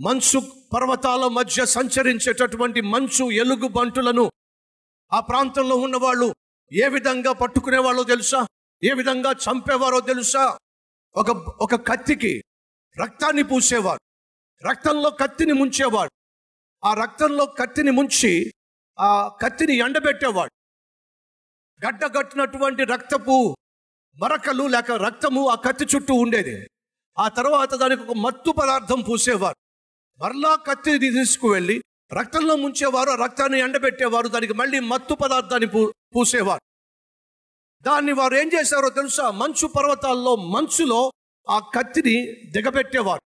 మంచు పర్వతాల మధ్య సంచరించేటటువంటి మంచు ఎలుగు బంటులను ఆ ప్రాంతంలో ఉన్నవాళ్ళు ఏ విధంగా పట్టుకునేవాళ్ళో తెలుసా? ఏ విధంగా చంపేవారో తెలుసా? ఒక ఒక కత్తికి రక్తాన్ని పూసేవారు రక్తంలో కత్తిని ముంచేవాడు. ఆ రక్తంలో కత్తిని ముంచి ఆ కత్తిని ఎండబెట్టేవాడు. గడ్డగట్టినటువంటి రక్తపు మరకలు లేక రక్తము ఆ కత్తి చుట్టూ ఉండేది. ఆ తర్వాత దానికి ఒక మత్తు పదార్థం పూసేవారు. మరలా కత్తిని తీసుకువెళ్ళి రక్తంలో ముంచేవారు ఆ రక్తాన్ని ఎండబెట్టేవారు దానికి మళ్ళీ మత్తు పదార్థాన్ని పూ పూసేవారు. దాన్ని వారు ఏం చేశారో తెలుసా? మంచు పర్వతాల్లో మంచులో ఆ కత్తిని దిగబెట్టేవారు.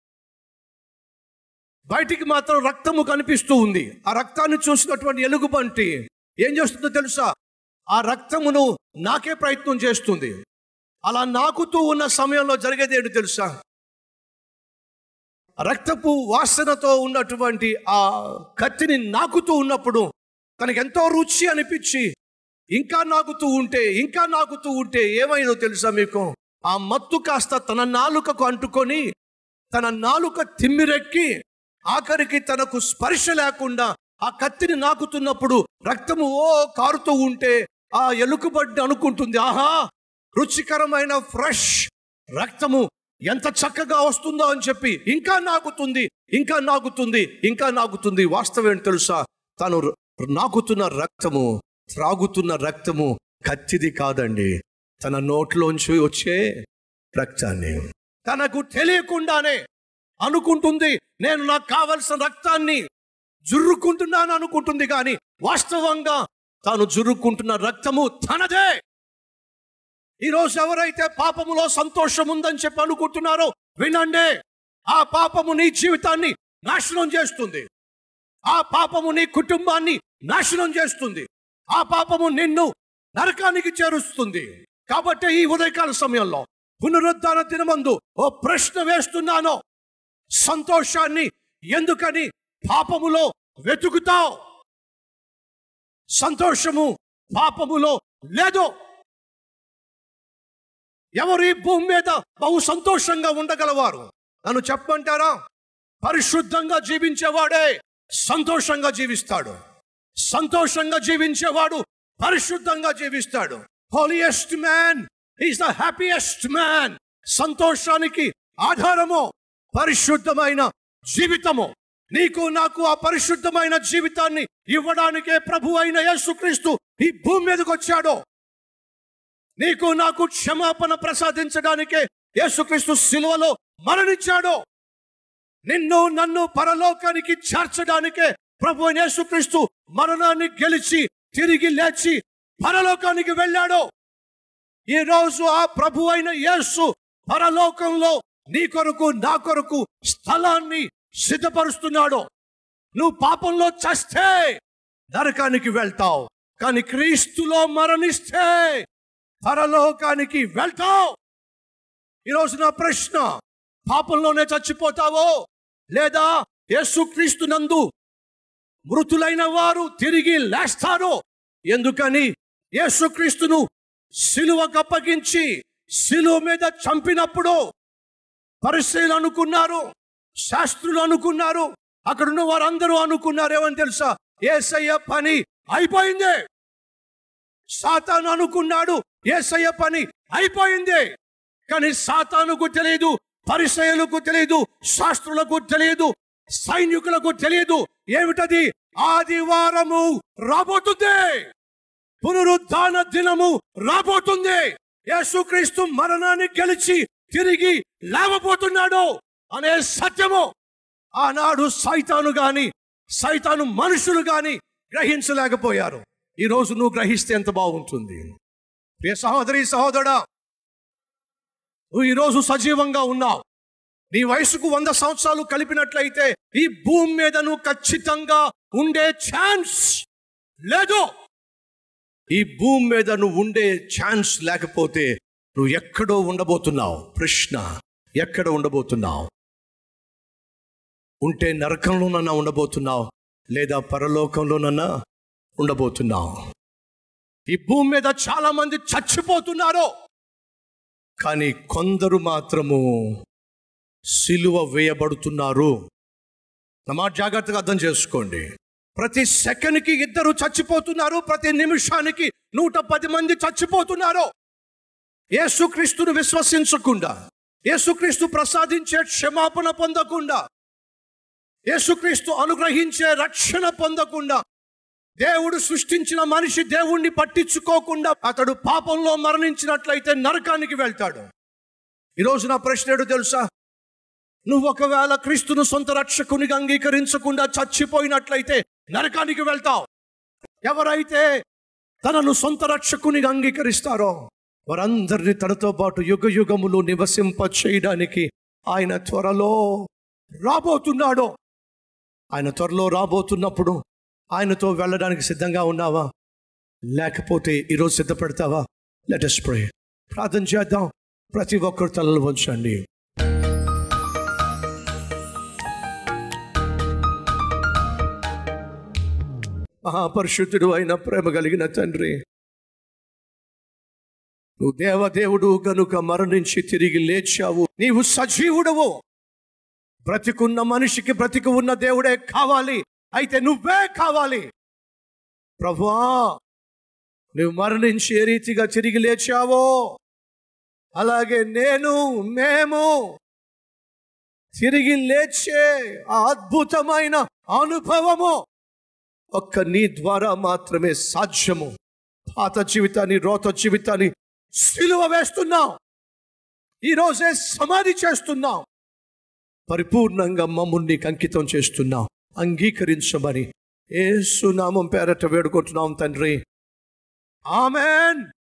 బయటికి మాత్రం రక్తము కనిపిస్తూ ఉంది. ఆ రక్తాన్ని చూసినటువంటి ఎలుగుబంటి ఏం చేస్తుందో తెలుసా? ఆ రక్తమును నాకే ప్రయత్నం చేస్తుంది. అలా నాకుతూ ఉన్న సమయంలో జరిగేది ఏంటి తెలుసా? రక్తపు వాసనతో ఉన్నటువంటి ఆ కత్తిని నాకుతూ ఉన్నప్పుడు తనకు ఎంతో రుచి అనిపించి ఇంకా నాకుతూ ఉంటే ఇంకా నాకుతూ ఉంటే ఏమైందో తెలుసా మీకు? ఆ మత్తు కాస్త తన నాలుకకు అంటుకొని తన నాలుక తిమ్మిరెక్కి ఆఖరికి తనకు స్పర్శ లేకుండా ఆ కత్తిని నాకుతున్నప్పుడు రక్తము ఓ కారుతూ ఉంటే ఆ ఎలుకబడ్డ అనుకుంటుంది ఆహా! రుచికరమైన ఫ్రెష్ రక్తము ఎంత చక్కగా వస్తుందో అని చెప్పి ఇంకా నాగుతుంది ఇంకా నాగుతుంది ఇంకా నాగుతుంది. వాస్తవం ఏంటి తెలుసా? తను నాగుతున్న రక్తము త్రాగుతున్న రక్తము కత్తిది కాదండి. తన నోట్లోంచి వచ్చే రక్తాన్ని. తనకు తెలియకుండానే అనుకుంటుంది నేను నాకు కావలసిన రక్తాన్ని జుర్రుకుంటున్నాను అనుకుంటుంది కానీ వాస్తవంగా తాను జుర్రుకుంటున్న రక్తము తనదే! ఈరోజు ఎవరైతే పాపములో సంతోషం ఉందని చెప్పి అనుకుంటున్నారో వినండి. ఆ పాపము నీ జీవితాన్ని నాశనం చేస్తుంది. ఆ పాపము నీ కుటుంబాన్ని నాశనం చేస్తుంది. ఆ పాపము నిన్ను నరకానికి చేరుస్తుంది. కాబట్టి ఈ ఉదయకాల సమయంలో పునరుద్ధాన దినమందు ఓ ప్రశ్న వేస్తున్నాను. సంతోషాన్ని ఎందుకని పాపములో వెతుకుతావు? సంతోషము పాపములో లేదు. ఎవరు ఈ భూమి మీద బహు సంతోషంగా ఉండగలవారు? నన్ను చెప్పమంటారా? పరిశుద్ధంగా జీవించేవాడే సంతోషంగా జీవిస్తాడు. సంతోషంగా జీవించేవాడు పరిశుద్ధంగా జీవిస్తాడు. Holiest man is the happiest man సంతోషానికి ఆధారము పరిశుద్ధమైన జీవితము. నీకు నాకు ఆ పరిశుద్ధమైన జీవితాన్ని ఇవ్వడానికే ప్రభు అయిన యేసుక్రీస్తు ఈ భూమి మీదకి వచ్చాడో నీకు నాకు క్షమాపణ ప్రసాదించడానికే యేసుక్రీస్తు సిలువలో మరణించాడు. నిన్ను నన్ను పరలోకానికి చేర్చడానికే ప్రభు యేసుక్రీస్తు మరణాన్ని గెలిచి తిరిగి లేచి పరలోకానికి వెళ్ళాడు. ఈ రోజు ఆ ప్రభు అయిన యేసు పరలోకంలో నీ కొరకు నా కొరకు స్థలాన్ని సిద్ధపరుస్తున్నాడు. నువ్వు పాపంలో చస్తే నరకానికి వెళ్తావు కానీ క్రీస్తులో మరణిస్తే పరలోకానికి వెళ్తావు. ఈరోజు నా ప్రశ్న పాపంలోనే చచ్చిపోతావో లేదా యేసుక్రీస్తు నందు మృతులైన వారు తిరిగి లేస్తారో ఎందుకని యేసుక్రీస్తును సిలువకు అప్పగించి సిలువ మీద చంపినప్పుడు పరిశీలు అనుకున్నారు శాస్త్రులు అనుకున్నారు అక్కడున్న వారందరూ అనుకున్నారు. ఏమని తెలుసా? ఏసయ్య పని అయిపోయింది. సాతాను అనుకున్నాడు. ఏసయ్య పని అయిపోయింది. కానీ సాతానుకు తెలియదు పరిసయలకు తెలియదు శాస్త్రులకు తెలియదు సైనికులకు తెలియదు ఏమిటది? ఆదివారము రాబోతుంది. పునరుద్ధాన దినము రాబోతుంది. యేసుక్రీస్తు మరణాన్ని గెలిచి తిరిగి లేవబోతున్నాడు అనే సత్యము. ఆనాడు సైతాను గాని సైతాను మనుషులు గాని గ్రహించలేకపోయారు. ఈ రోజు నువ్వు గ్రహిస్తే ఎంత బాగుంటుంది. ప్రియ సహోదరి సహోదరా నువ్వు ఈరోజు సజీవంగా ఉన్నావు. నీ వయసుకు వంద సంవత్సరాలు కలిపినట్లయితే ఈ భూమి మీద నువ్వు ఖచ్చితంగా ఉండే ఛాన్స్ లేదు. ఈ భూమి మీద నువ్వు ఉండే ఛాన్స్ లేకపోతే నువ్వు ఎక్కడో ఉండబోతున్నావు. ప్రశ్న ఎక్కడ ఉండబోతున్నావు? ఉంటే నరకంలోనన్నా ఉండబోతున్నావు లేదా పరలోకంలోనన్నా? ఉండబోతున్నాం. ఈ భూమి మీద చాలా మంది చచ్చిపోతున్నారు. కానీ కొందరు మాత్రము సిలువ వేయబడుతున్నారు. నా మాట జాగ్రత్తగా అర్థం చేసుకోండి. ప్రతి సెకండ్కి ఇద్దరు చచ్చిపోతున్నారు. ప్రతి నిమిషానికి నూట పది మంది చచ్చిపోతున్నారు. యేసుక్రీస్తును విశ్వసించకుండా యేసుక్రీస్తు ప్రసాదించే క్షమాపణ పొందకుండా యేసుక్రీస్తు అనుగ్రహించే రక్షణ పొందకుండా దేవుడు సృష్టించిన మనిషి దేవుణ్ణి పట్టించుకోకుండా అతడు పాపంలో మరణించినట్లయితే నరకానికి వెళ్తాడు. ఈరోజు నా ప్రశ్న ఏడు తెలుసా? నువ్వు ఒకవేళ క్రీస్తును సొంత రక్షకునిగా అంగీకరించకుండా చచ్చిపోయినట్లయితే నరకానికి వెళ్తావు. ఎవరైతే తనను సొంత రక్షకునిగా అంగీకరిస్తారో వారందరినీ తనతో పాటు యుగ యుగములు నివసింప చేయడానికి ఆయన త్వరలో రాబోతున్నాడు. ఆయన త్వరలో రాబోతున్నప్పుడు ఆయనతో వెళ్ళడానికి సిద్ధంగా ఉన్నావా? లేకపోతే ఈరోజు సిద్ధపడతావా? లెటస్ ప్రే ప్రార్థన చేద్దాం. ప్రతి ఒక్కరు తలలు వంచండి. మహాపరిశుద్ధుడు అయిన ప్రేమ కలిగిన తండ్రి నువ్వు దేవదేవుడు గనుక మరణించి తిరిగి లేచావు నీవు సజీవుడవు. బ్రతికున్న మనిషికి బ్రతికి ఉన్న దేవుడే కావాలి. అయితే నువ్వే కావాలి. ప్రభా నువ్వు మరణించి ఏ రీతిగా తిరిగి లేచావో. అలాగే నేను మేము తిరిగి లేచే ఆ అద్భుతమైన అనుభవము ఒక్క నీ ద్వారా మాత్రమే సాధ్యము. పాత జీవితాన్ని రోత జీవితాన్ని సిలువ వేస్తున్నాం ఈరోజే సమాధి చేస్తున్నాం పరిపూర్ణంగా మమ్ముని అంకితం చేస్తున్నాం అంగీకరించమని. ఏ సునామం పేరట వేడుకుంటున్నాం తండ్రి. ఆమెన్.